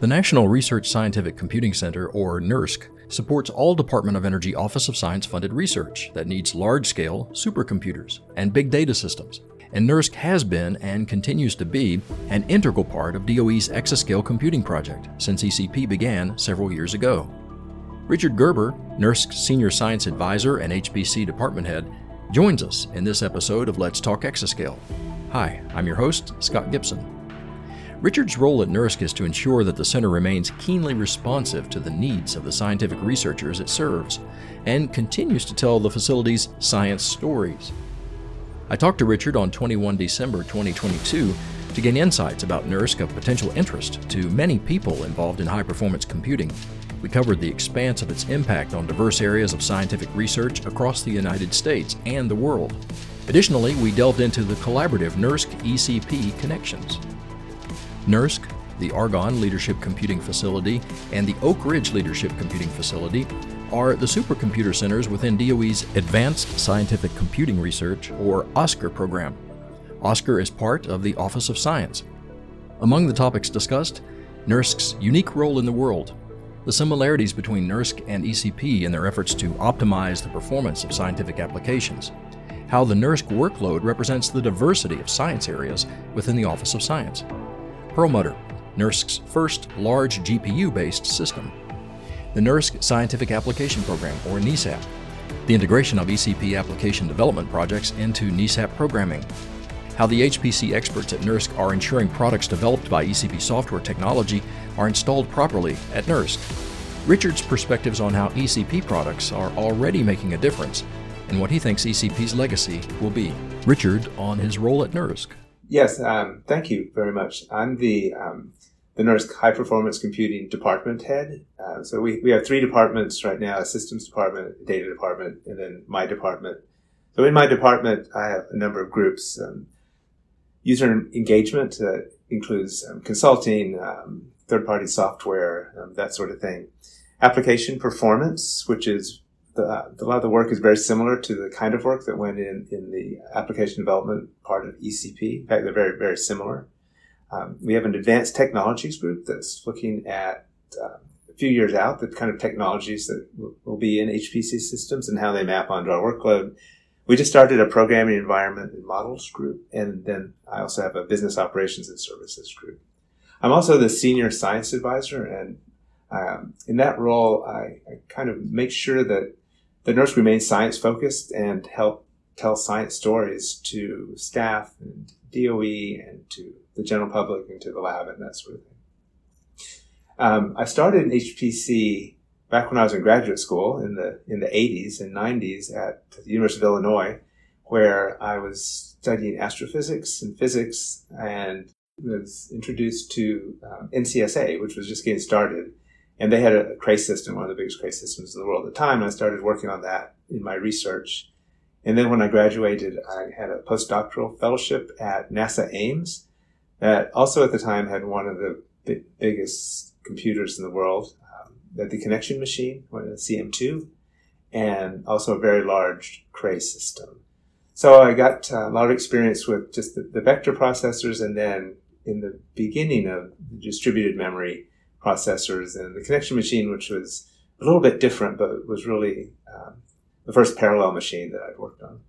The National Research Scientific Computing Center, or NERSC, supports all Department of Energy Office of Science funded research that needs large scale supercomputers and big data systems. And NERSC has been and continues to be an integral part of DOE's Exascale computing project since ECP began several years ago. Richard Gerber, NERSC's Senior Science Advisor and HPC Department Head, joins us in this episode of Let's Talk Exascale. Hi, I'm your host, Scott Gibson. Richard's role at NERSC is to ensure that the center remains keenly responsive to the needs of the scientific researchers it serves and continues to tell the facility's science stories. I talked to Richard on 21 December 2022 to gain insights about NERSC of potential interest to many people involved in high performance computing. We covered the expanse of its impact on diverse areas of scientific research across the United States and the world. Additionally, we delved into the collaborative NERSC ECP connections. NERSC, the Argonne Leadership Computing Facility, and the Oak Ridge Leadership Computing Facility are the supercomputer centers within DOE's Advanced Scientific Computing Research, or ASCR program. ASCR is part of the Office of Science. Among the topics discussed, NERSC's unique role in the world, the similarities between NERSC and ECP in their efforts to optimize the performance of scientific applications, how the NERSC workload represents the diversity of science areas within the Office of Science, Perlmutter, NERSC's first large GPU based system. The NERSC Scientific Application Program, or NESAP. The integration of ECP application development projects into NESAP programming. How the HPC experts at NERSC are ensuring products developed by ECP software technology are installed properly at NERSC. Richard's perspectives on how ECP products are already making a difference and what he thinks ECP's legacy will be. Richard on his role at NERSC. Yes, um, thank you very much. I'm the um, the NERSC High Performance Computing Department Head. Uh, so we, we have three departments right now: a Systems Department, a Data Department, and then my department. So in my department, I have a number of groups: um, user engagement that includes um, consulting, um, third-party software, um, that sort of thing. Application performance, which is the, a lot of the work is very similar to the kind of work that went in in the application development part of ECP. In fact, they're very, very similar. Um, we have an advanced technologies group that's looking at uh, a few years out the kind of technologies that will, will be in HPC systems and how they map onto our workload. We just started a programming environment and models group, and then I also have a business operations and services group. I'm also the senior science advisor, and um, in that role, I, I, kind of make sure that the NERSC remains science focused and help tell science stories to staff and DOE and to the general public and to the lab and that sort of thing. Um, I started in HPC back when I was in graduate school in the in the 80s and 90s at the University of Illinois, where I was studying astrophysics and physics and was introduced to um, NCSA, which was just getting started and they had a Cray system, one of the biggest Cray systems in the world at the time. And I started working on that in my research. And then when I graduated, I had a postdoctoral fellowship at NASA Ames that also at the time had one of the biggest computers in the world, um, the connection machine, the CM2, and also a very large Cray system. So I got uh, a lot of experience with just the, the vector processors and then in the beginning of distributed memory, processors and the connection machine, which was a little bit different, but was really um, the first parallel machine that I'd worked on.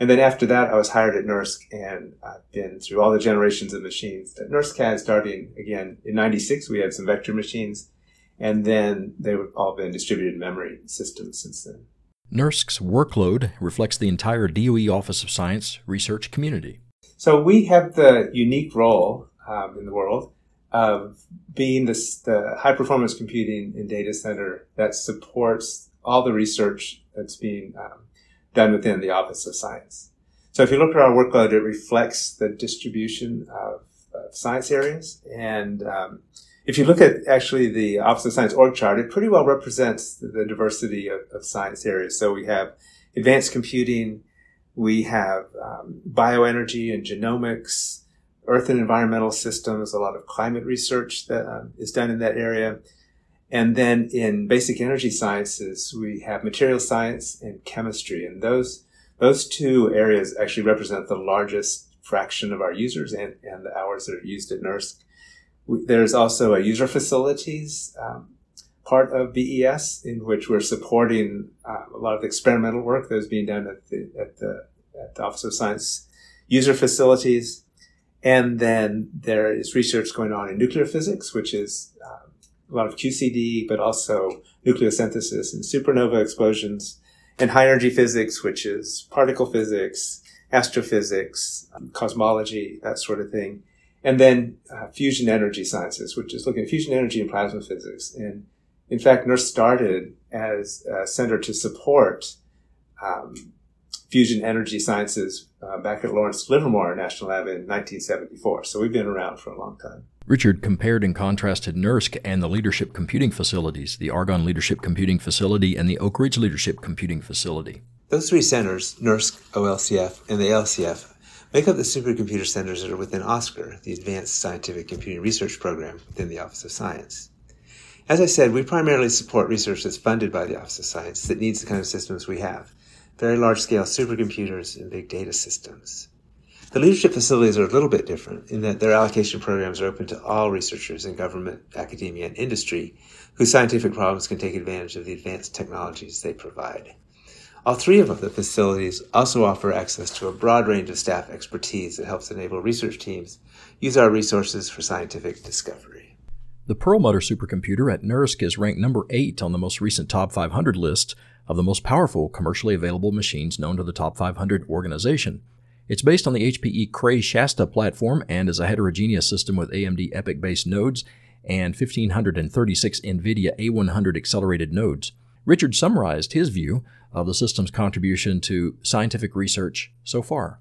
And then after that, I was hired at NERSC and I've been through all the generations of machines that NERSC had starting again in 96. We had some vector machines and then they've all been distributed memory systems since then. NERSC's workload reflects the entire DOE Office of Science research community. So we have the unique role um, in the world of being this, the high performance computing and data center that supports all the research that's being um, done within the Office of Science. So if you look at our workload, it reflects the distribution of, of science areas. And um, if you look at actually the Office of Science org chart, it pretty well represents the, diversity of, of, science areas. So we have advanced computing, we have um, bioenergy and genomics, earth and environmental systems, a lot of climate research that uh, is done in that area. And then in basic energy sciences, we have material science and chemistry. And those, those two areas actually represent the largest fraction of our users and, and the hours that are used at NERSC. there's also a user facilities um, part of BES in which we're supporting uh, a lot of experimental work that is being done at the, at the, at the Office of Science user facilities. And then there is research going on in nuclear physics, which is um, a lot of QCD, but also nucleosynthesis and supernova explosions, and high energy physics, which is particle physics, astrophysics, um, cosmology, that sort of thing. And then uh, fusion energy sciences, which is looking at fusion energy and plasma physics. And in fact, NERSC started as a center to support um, fusion energy sciences uh, back at Lawrence Livermore National Lab in 1974. So we've been around for a long time. Richard compared and contrasted NERSC and the Leadership Computing Facilities, the Argonne Leadership Computing Facility and the Oak Ridge Leadership Computing Facility. Those three centers, NERSC, OLCF, and the ALCF, make up the supercomputer centers that are within ASCR, the Advanced Scientific Computing Research Program within the Office of Science. As I said, we primarily support research that's funded by the Office of Science that needs the kind of systems we have very large scale supercomputers and big data systems. The leadership facilities are a little bit different in that their allocation programs are open to all researchers in government, academia, and industry whose scientific problems can take advantage of the advanced technologies they provide. All three of the facilities also offer access to a broad range of staff expertise that helps enable research teams use our resources for scientific discovery. The Perlmutter supercomputer at NERSC is ranked number 8 on the most recent Top 500 list of the most powerful commercially available machines known to the Top 500 organization. It's based on the HPE Cray Shasta platform and is a heterogeneous system with AMD EPYC based nodes and 1536 NVIDIA A100 accelerated nodes. Richard summarized his view of the system's contribution to scientific research so far.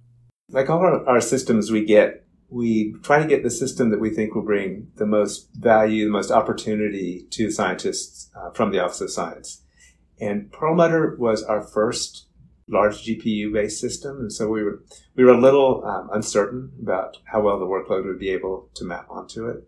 Like all our systems we get, we try to get the system that we think will bring the most value, the most opportunity to scientists uh, from the Office of Science. And Perlmutter was our first large GPU based system. And so we were, we were a little um, uncertain about how well the workload would be able to map onto it.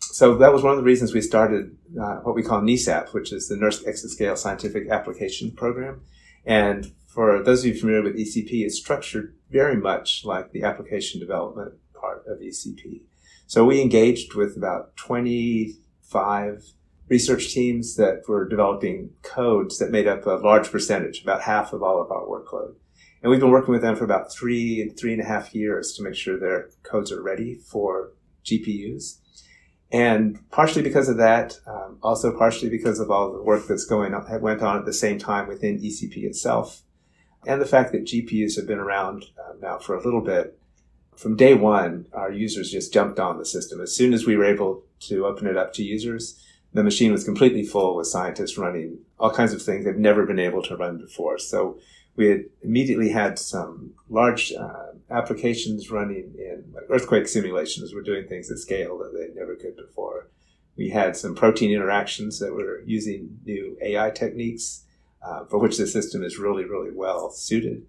So that was one of the reasons we started uh, what we call NESAP, which is the NERSC Exascale Scientific Application Program. And for those of you familiar with ECP, it's structured very much like the application development part of ECP. So we engaged with about 25 research teams that were developing codes that made up a large percentage, about half of all of our workload. And we've been working with them for about three and three and a half years to make sure their codes are ready for GPUs. And partially because of that, um, also partially because of all the work that's going on, that went on at the same time within ECP itself, and the fact that GPUs have been around uh, now for a little bit. From day one, our users just jumped on the system. As soon as we were able to open it up to users, the machine was completely full with scientists running all kinds of things they've never been able to run before. So we had immediately had some large uh, applications running in like earthquake simulations. We're doing things at scale that they never could before. We had some protein interactions that were using new AI techniques uh, for which the system is really, really well suited.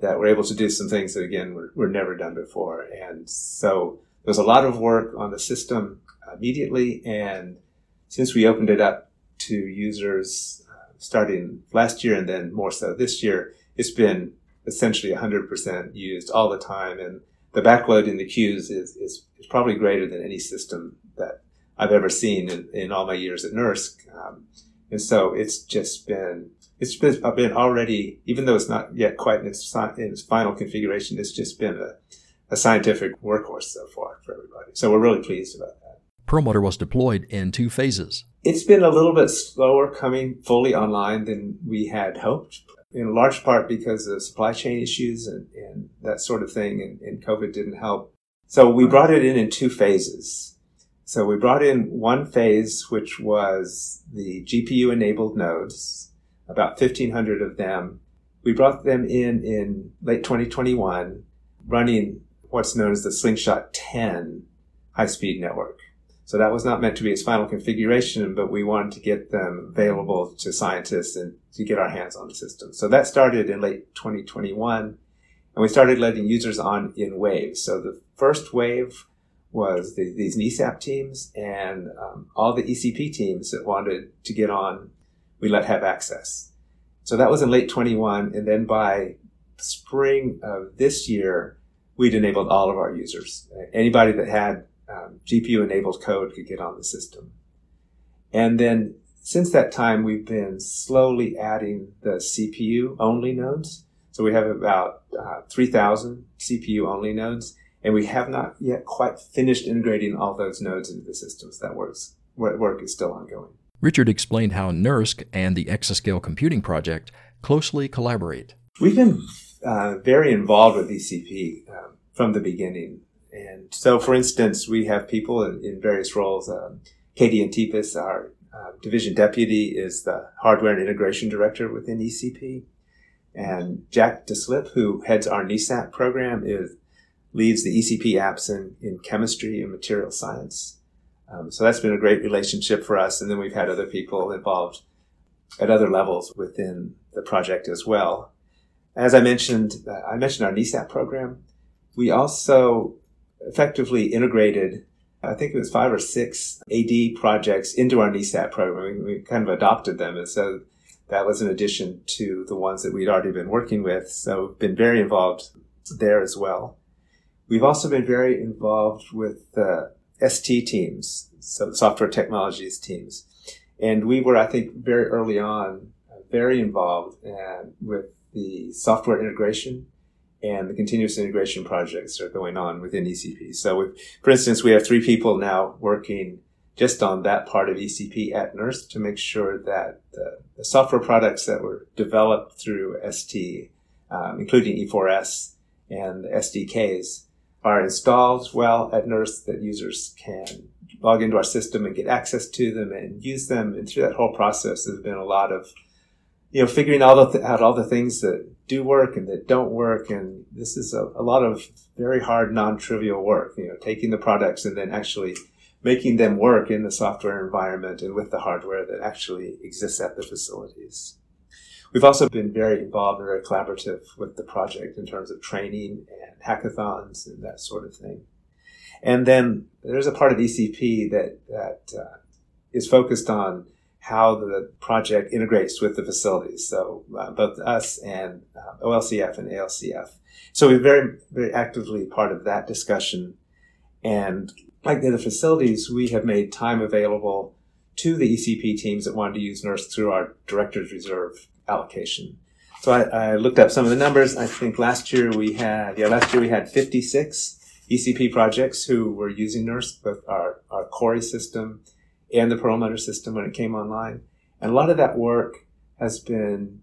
That we're able to do some things that again were, were never done before. And so there was a lot of work on the system immediately and since we opened it up to users uh, starting last year and then more so this year, it's been essentially 100% used all the time. And the backload in the queues is, is, is probably greater than any system that I've ever seen in, in all my years at NERSC. Um, and so it's just been, it's been, been already, even though it's not yet quite in its, in its final configuration, it's just been a, a scientific workhorse so far for everybody. So we're really pleased about that. Perlmutter was deployed in two phases. It's been a little bit slower coming fully online than we had hoped, in large part because of supply chain issues and, and that sort of thing, and, and COVID didn't help. So we brought it in in two phases. So we brought in one phase, which was the GPU enabled nodes, about 1500 of them. We brought them in in late 2021, running what's known as the Slingshot 10 high speed network. So that was not meant to be its final configuration, but we wanted to get them available to scientists and to get our hands on the system. So that started in late 2021 and we started letting users on in waves. So the first wave was the, these NESAP teams and um, all the ECP teams that wanted to get on, we let have access. So that was in late 21. And then by spring of this year, we'd enabled all of our users. Anybody that had um, GPU enabled code could get on the system. And then since that time, we've been slowly adding the CPU only nodes. So we have about uh, 3,000 CPU only nodes, and we have not yet quite finished integrating all those nodes into the systems. That works. Work is still ongoing. Richard explained how NERSC and the Exascale Computing Project closely collaborate. We've been uh, very involved with ECP um, from the beginning. And so, for instance, we have people in, in various roles. Um, Katie Antypas, our uh, division deputy, is the hardware and integration director within ECP. And Jack Deslippe, who heads our NESAP program, is leads the ECP apps in, in chemistry and material science. Um, so that's been a great relationship for us. And then we've had other people involved at other levels within the project as well. As I mentioned, uh, I mentioned our NESAP program. We also effectively integrated, I think it was five or six AD projects into our NESAP program. We, we kind of adopted them. And so that was an addition to the ones that we'd already been working with. So been very involved there as well. We've also been very involved with uh, the ST teams, so the software technologies teams. And we were, I think, very early on, very involved uh, with the software integration and the continuous integration projects are going on within ECP. So, for instance, we have three people now working just on that part of ECP at NERSC to make sure that the, the software products that were developed through ST, um, including E4S and SDKs, are installed well at NERSC that users can log into our system and get access to them and use them. And through that whole process, there's been a lot of you know, figuring all the th- out all the things that do work and that don't work. And this is a, a lot of very hard, non-trivial work, you know, taking the products and then actually making them work in the software environment and with the hardware that actually exists at the facilities. We've also been very involved and very collaborative with the project in terms of training and hackathons and that sort of thing. And then there's a part of ECP that, that uh, is focused on how the project integrates with the facilities. So uh, both us and uh, OLCF and ALCF. So we're very, very actively part of that discussion. And like the other facilities, we have made time available to the ECP teams that wanted to use NERSC through our Director's Reserve allocation. So I, I, looked up some of the numbers. I think last year we had, yeah, last year we had 56 ECP projects who were using NERSC, both our, our Cori system and the Perlmutter system when it came online. And a lot of that work has been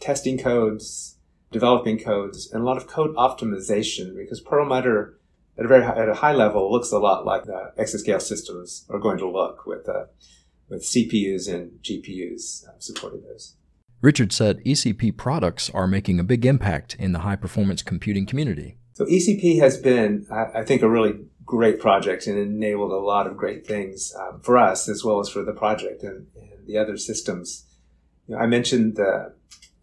testing codes, developing codes, and a lot of code optimization because Perlmutter at a very high, at a high level looks a lot like the exascale systems are going to look with uh, with CPUs and GPUs uh, supporting those. Richard said ECP products are making a big impact in the high performance computing community. So ECP has been, I, I think, a really great project and enabled a lot of great things um, for us as well as for the project and, and the other systems. You know, I mentioned the,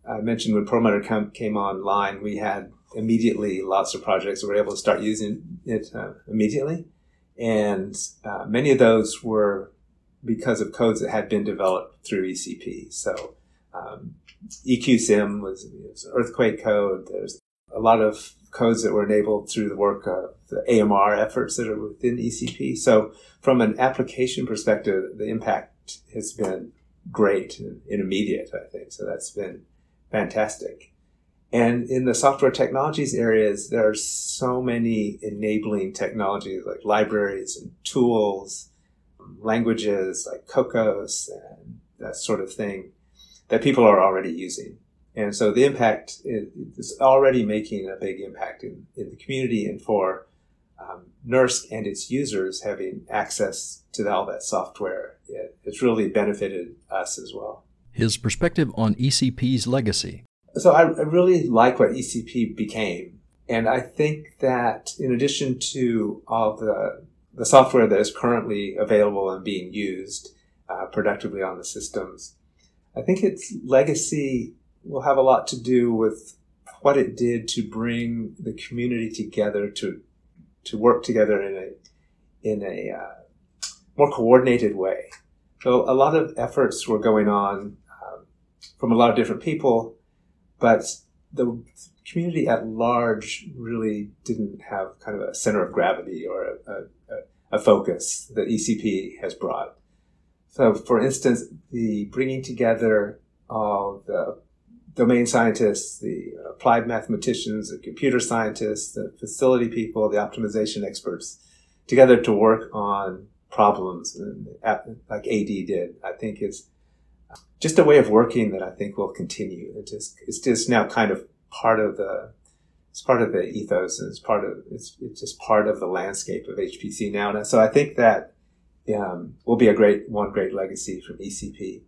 I mentioned when Perlmutter came online, we had immediately lots of projects. We were able to start using it uh, immediately, and uh, many of those were because of codes that had been developed through ECP. So um, EQSIM was, was earthquake code. There's a lot of codes that were enabled through the work of the AMR efforts that are within ECP. So from an application perspective, the impact has been great and, immediate, I think. So that's been fantastic. And in the software technologies areas, there are so many enabling technologies like libraries and tools, languages like Kokkos and that sort of thing that people are already using. And so the impact is already making a big impact in, in the community and for um, NERSC and its users having access to all that software. It, it's really benefited us as well. His perspective on ECP's legacy. So I, I really like what ECP became. And I think that in addition to all the, the software that is currently available and being used uh, productively on the systems, I think its legacy will have a lot to do with what it did to bring the community together to to work together in a in a uh, more coordinated way. So a lot of efforts were going on um, from a lot of different people, but the community at large really didn't have kind of a center of gravity or a, a, a focus that ECP has brought. So, for instance, the bringing together of the domain scientists, the applied mathematicians, the computer scientists, the facility people, the optimization experts together to work on problems like AD did, I think is just a way of working that I think will continue. It just, it's just now kind of part of the, it's part of the ethos and it's part of, it's, it's just part of the landscape of HPC now. And so I think that um, will be a great, one great legacy from ECP.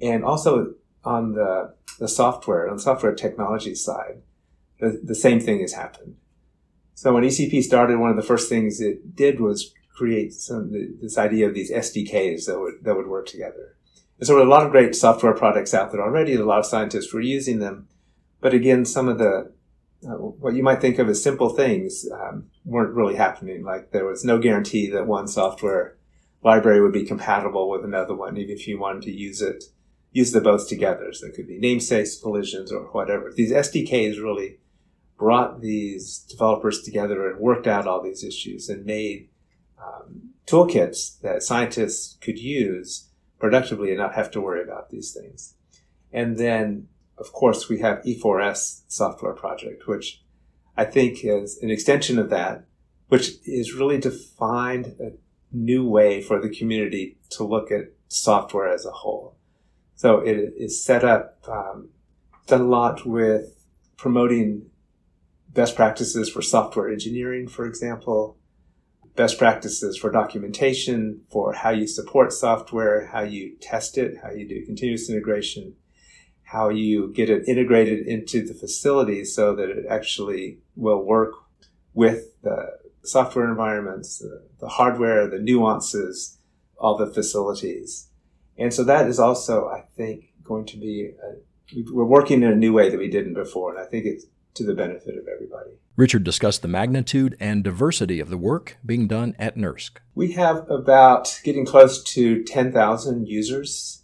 And also on the, the software, on the software technology side, the, the same thing has happened. So when ECP started, one of the first things it did was create some, this idea of these SDKs that would, that would work together. And so there were a lot of great software products out there already. A lot of scientists were using them. But again, some of the, uh, what you might think of as simple things um, weren't really happening. Like there was no guarantee that one software library would be compatible with another one, even if you wanted to use it, use them both together. So it could be namespace collisions or whatever. These SDKs really brought these developers together and worked out all these issues and made um, toolkits that scientists could use productively and not have to worry about these things. And then, of course, we have E4S software project, which I think is an extension of that, which is really to find a new way for the community to look at software as a whole. So it is set up, um, done a lot with promoting best practices for software engineering, for example, best practices for documentation, for how you support software, how you test it, how you do continuous integration, how you get it integrated into the facility so that it actually will work with the software environments, the, the hardware, the nuances all the facilities. And so that is also, I think, going to be, a, we're working in a new way that we didn't before. And I think it's to the benefit of everybody. Richard discussed the magnitude and diversity of the work being done at NERSC. We have about getting close to 10,000 users.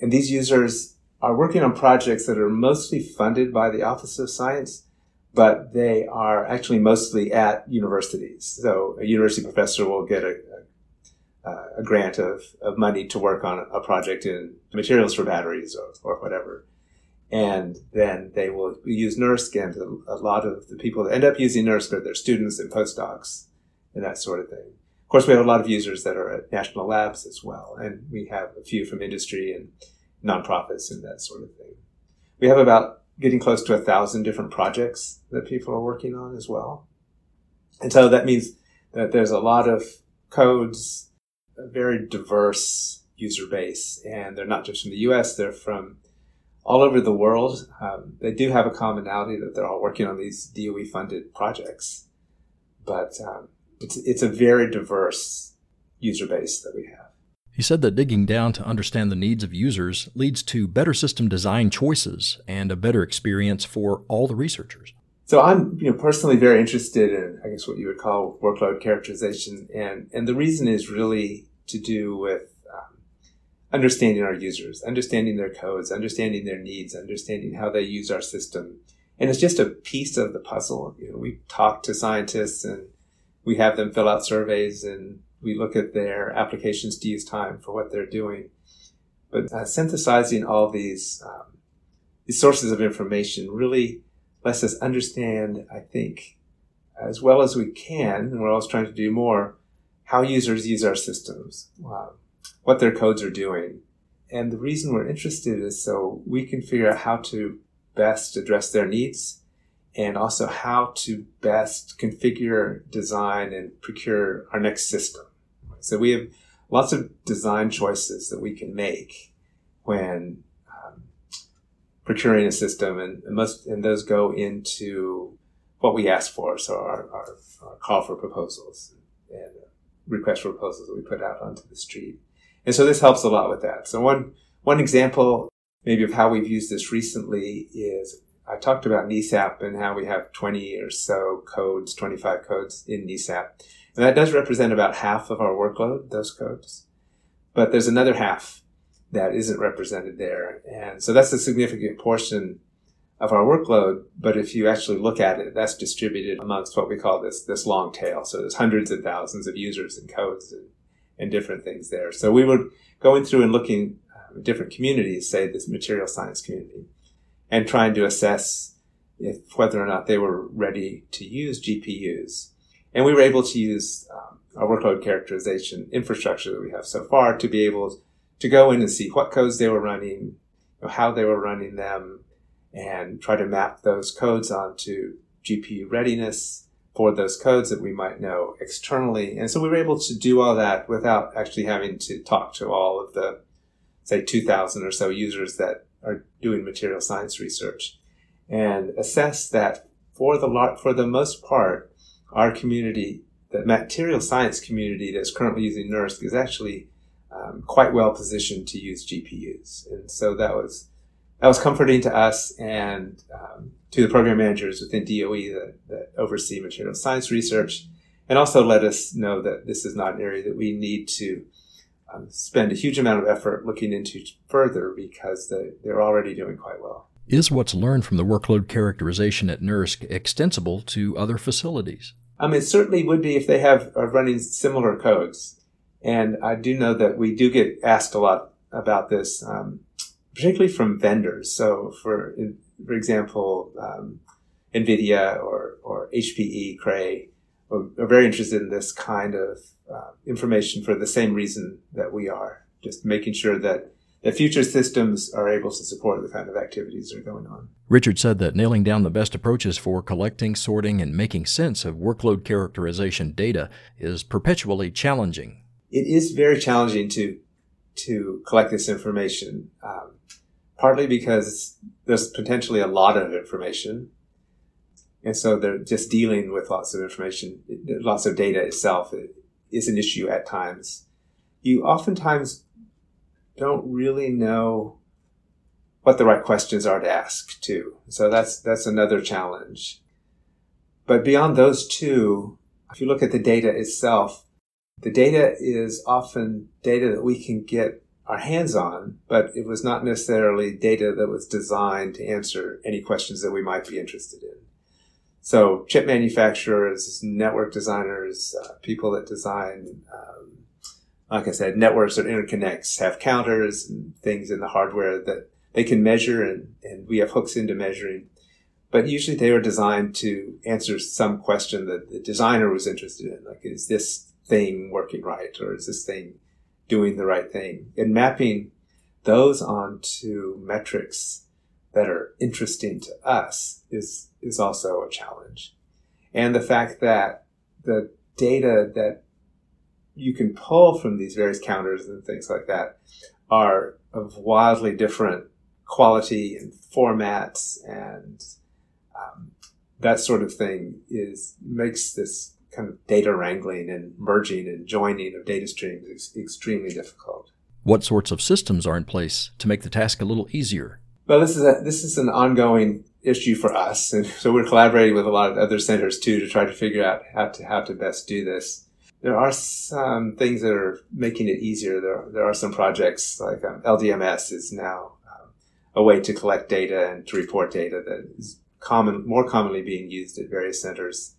And these users are working on projects that are mostly funded by the Office of Science, but they are actually mostly at universities. So a university professor will get a, a, a grant of, of money to work on a project in materials for batteries or, or whatever and then they will use NERSC, and a lot of the people that end up using NERSC are their students and postdocs and that sort of thing. Of course, we have a lot of users that are at national labs as well, and we have a few from industry and nonprofits and that sort of thing. We have about getting close to a thousand different projects that people are working on as well. And so that means that there's a lot of codes, a very diverse user base, and they're not just from the US, they're from all over the world. Um, they do have a commonality that they're all working on these DOE funded projects, but um, it's, it's a very diverse user base that we have. He said that digging down to understand the needs of users leads to better system design choices and a better experience for all the researchers. So I'm, you know, personally very interested in, I guess, what you would call workload characterization, and and the reason is really to do with understanding our users, understanding their codes, understanding their needs, understanding how they use our system. And it's just a piece of the puzzle. You know, we talk to scientists and we have them fill out surveys and we look at their applications to use time for what they're doing. But uh, synthesizing all these, um, these sources of information really lets us understand, I think, as well as we can, and we're always trying to do more, how users use our systems. Um, what their codes are doing. And the reason we're interested is so we can figure out how to best address their needs and also how to best configure, design, and procure our next system. So we have lots of design choices that we can make when procuring a system, and, most and those go into what we ask for. So our, our, our call for proposals and request for proposals that we put out onto the street. And so this helps a lot with that. So one, one example maybe of how we've used this recently is I talked about NESAP and how we have 20 or so codes, 25 codes in NESAP. And that does represent about half of our workload, those codes. But there's another half that isn't represented there. And so that's a significant portion of our workload. But if you actually look at it, that's distributed amongst what we call this, this long tail. So there's hundreds of thousands of users and codes and, and different things there. So we were going through and looking uh, at different communities, say this material science community, and trying to assess if whether or not they were ready to use GPUs. And we were able to use um, our workload characterization infrastructure that we have so far to be able to go in and see what codes they were running, how they were running them, and try to map those codes onto GPU readiness for those codes that we might know externally. And so we were able to do all that without actually having to talk to all of the, say, 2,000 or so users that are doing material science research and assess that for the, for the most part, our community, the material science community that's currently using NERSC is actually um, quite well positioned to use GPUs. And so that was that was comforting to us and um, to the program managers within DOE that, that oversee material science research, and also let us know that this is not an area that we need to um, spend a huge amount of effort looking into further because the, they're already doing quite well. Is what's learned from the workload characterization at NERSC extensible to other facilities? Um, it certainly would be if they have are running similar codes. And I do know that we do get asked a lot about this. Um, particularly from vendors. So, for for example, um, NVIDIA or or HPE, Cray, are, are, very interested in this kind of uh, information for the same reason that we are, just making sure that the future systems are able to support the kind of activities that are going on. Richard said that nailing down the best approaches for collecting, sorting, and making sense of workload characterization data is perpetually challenging. It is very challenging to to collect this information. Um, partly because there's potentially a lot of information. And so they're just dealing with lots of information, lots of data itself is an issue at times. You oftentimes don't really know what the right questions are to ask too. So that's, that's another challenge. But beyond those two, if you look at the data itself, the data is often data that we can get our hands on, but it was not necessarily data that was designed to answer any questions that we might be interested in. So chip manufacturers, network designers, uh, people that design, um, like I said, networks or interconnects have counters and things in the hardware that they can measure and, and we have hooks into measuring. But usually they are designed to answer some question that the designer was interested in. Like, is this thing working right? Or is this thing doing the right thing and mapping those onto metrics that are interesting to us is is also a challenge. And the fact that the data that you can pull from these various counters and things like that are of wildly different quality and formats and um, that sort of thing is makes this kind of data wrangling and merging and joining of data streams is extremely difficult. What sorts of systems are in place to make the task a little easier? Well, this is a, this is an ongoing issue for us, and so we're collaborating with a lot of other centers too to try to figure out how to how to best do this. There are some things that are making it easier. There there are some projects like um, LDMS is now um, a way to collect data and to report data that is common more commonly being used at various centers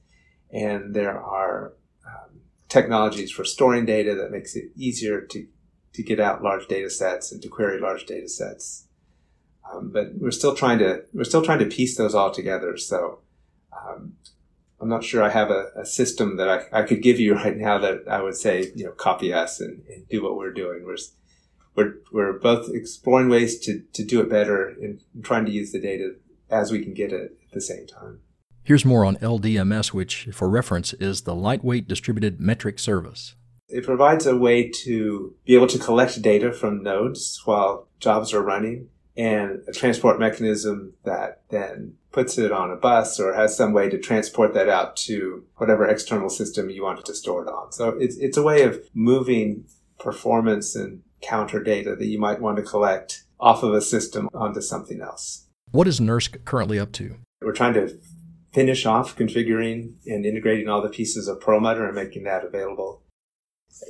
and there are um, technologies for storing data that makes it easier to, to get out large data sets and to query large data sets. Um, but we're still trying to we're still trying to piece those all together. So um, I'm not sure I have a, a, system that I, I could give you right now that I would say you know copy us and, and do what we're doing. We're we're, we're both exploring ways to, to do it better and trying to use the data as we can get it at the same time. Here's more on LDMS, which, for reference, is the Lightweight Distributed Metric Service. It provides a way to be able to collect data from nodes while jobs are running and a transport mechanism that then puts it on a bus or has some way to transport that out to whatever external system you wanted to store it on. So it's, it's a way of moving performance and counter data that you might want to collect off of a system onto something else. What is NERSC currently up to? We're trying to finish off configuring and integrating all the pieces of Perlmutter and making that available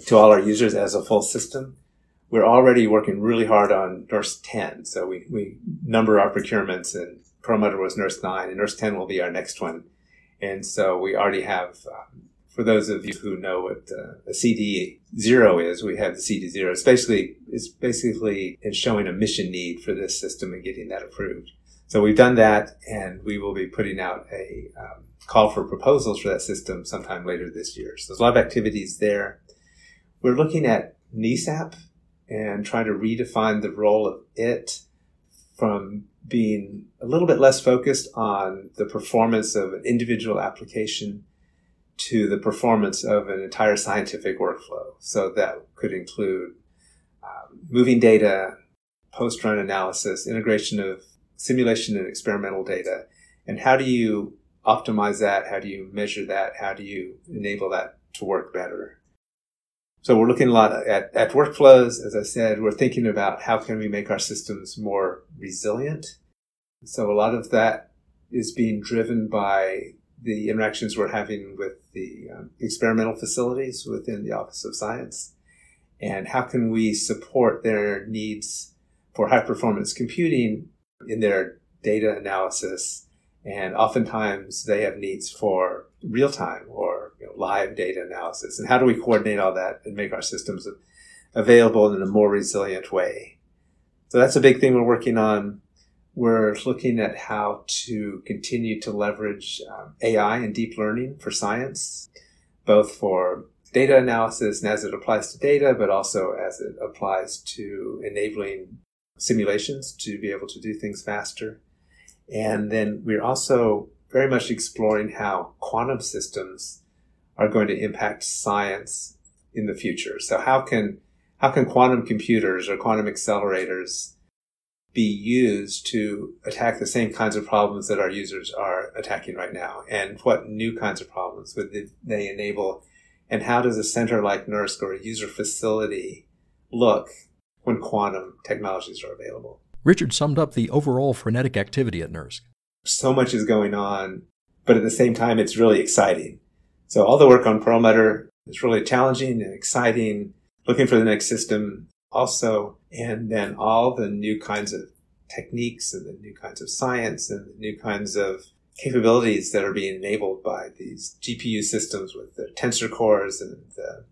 to all our users as a full system. We're already working really hard on NERSC 10. So we, we number our procurements and Perlmutter was NERSC 9, and NERSC 10 will be our next one. And so we already have, um, for those of you who know what uh, a CD zero is, we have the CD zero. It's basically, it's basically in showing a mission need for this system and getting that approved. So we've done that, and we will be putting out a um, call for proposals for that system sometime later this year. So there's a lot of activities there. We're looking at NESAP and trying to redefine the role of it from being a little bit less focused on the performance of an individual application to the performance of an entire scientific workflow. So that could include um, moving data, post run analysis, integration of simulation and experimental data. And how do you optimize that? How do you measure that? How do you enable that to work better? So we're looking a lot at, at workflows. As I said, we're thinking about how can we make our systems more resilient. So a lot of that is being driven by the interactions we're having with the um, experimental facilities within the Office of Science. And how can we support their needs for high performance computing in their data analysis? And oftentimes they have needs for real time or you know, live data analysis. And how do we coordinate all that and make our systems available in a more resilient way? So that's a big thing we're working on. We're looking at how to continue to leverage um, AI and deep learning for science, both for data analysis and as it applies to data, but also as it applies to enabling simulations to be able to do things faster. And then we're also very much exploring how quantum systems are going to impact science in the future. So how can how can quantum computers or quantum accelerators be used to attack the same kinds of problems that our users are attacking right now? And what new kinds of problems would they enable? And how does a center like NERSC or a user facility look when quantum technologies are available? Richard summed up the overall frenetic activity at NERSC. So much is going on, but at the same time, it's really exciting. So all the work on Perlmutter is really challenging and exciting, looking for the next system also, and then all the new kinds of techniques and the new kinds of science and the new kinds of capabilities that are being enabled by these GPU systems with the tensor cores and the,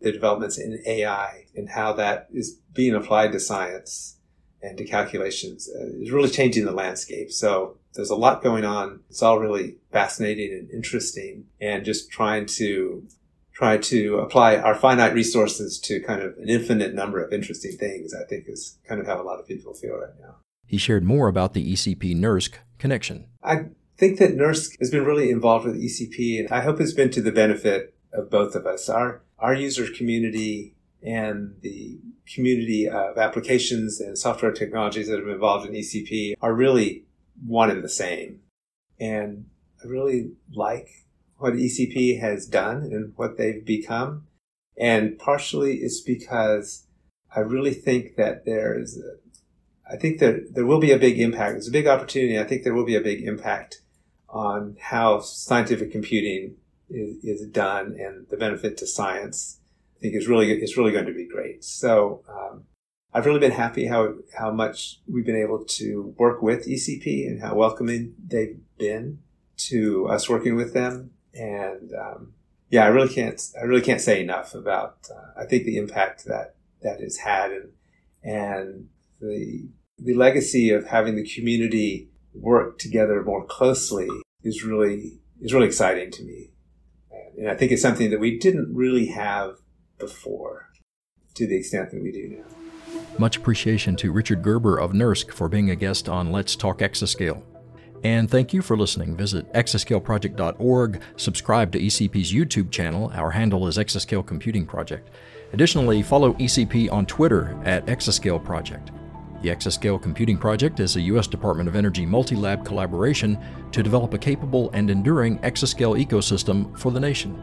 the developments in AI and how that is being applied to science and to calculations uh, is really changing the landscape. So there's a lot going on. It's all really fascinating and interesting and just trying to try to apply our finite resources to kind of an infinite number of interesting things, I think is kind of how a lot of people feel right now. He shared more about the ECP NERSC connection. I think that NERSC has been really involved with ECP, and I hope it's been to the benefit of both of us. Our, our user community and the community of applications and software technologies that been involved in ECP are really one and the same. And I really like what ECP has done and what they've become. And partially it's because I really think that there's, I think that there will be a big impact. There's a big opportunity. I think there will be a big impact on how scientific computing is, is done and the benefit to science. I think is really, it's really going to be great. So, um, I've really been happy how how much we've been able to work with ECP and how welcoming they've been to us working with them. And um, yeah, I really can't I really can't say enough about uh, I think the impact that that has had and and the the legacy of having the community work together more closely is really is really exciting to me. And I think it's something that we didn't really have before to the extent that we do now. Much appreciation to Richard Gerber of NERSC for being a guest on Let's Talk Exascale. And thank you for listening. Visit exascaleproject.org, subscribe to ECP's YouTube channel. Our handle is Exascale Computing Project. Additionally, follow ECP on Twitter at Exascale Project. The Exascale Computing Project is a U.S. Department of Energy multi lab collaboration to develop a capable and enduring exascale ecosystem for the nation.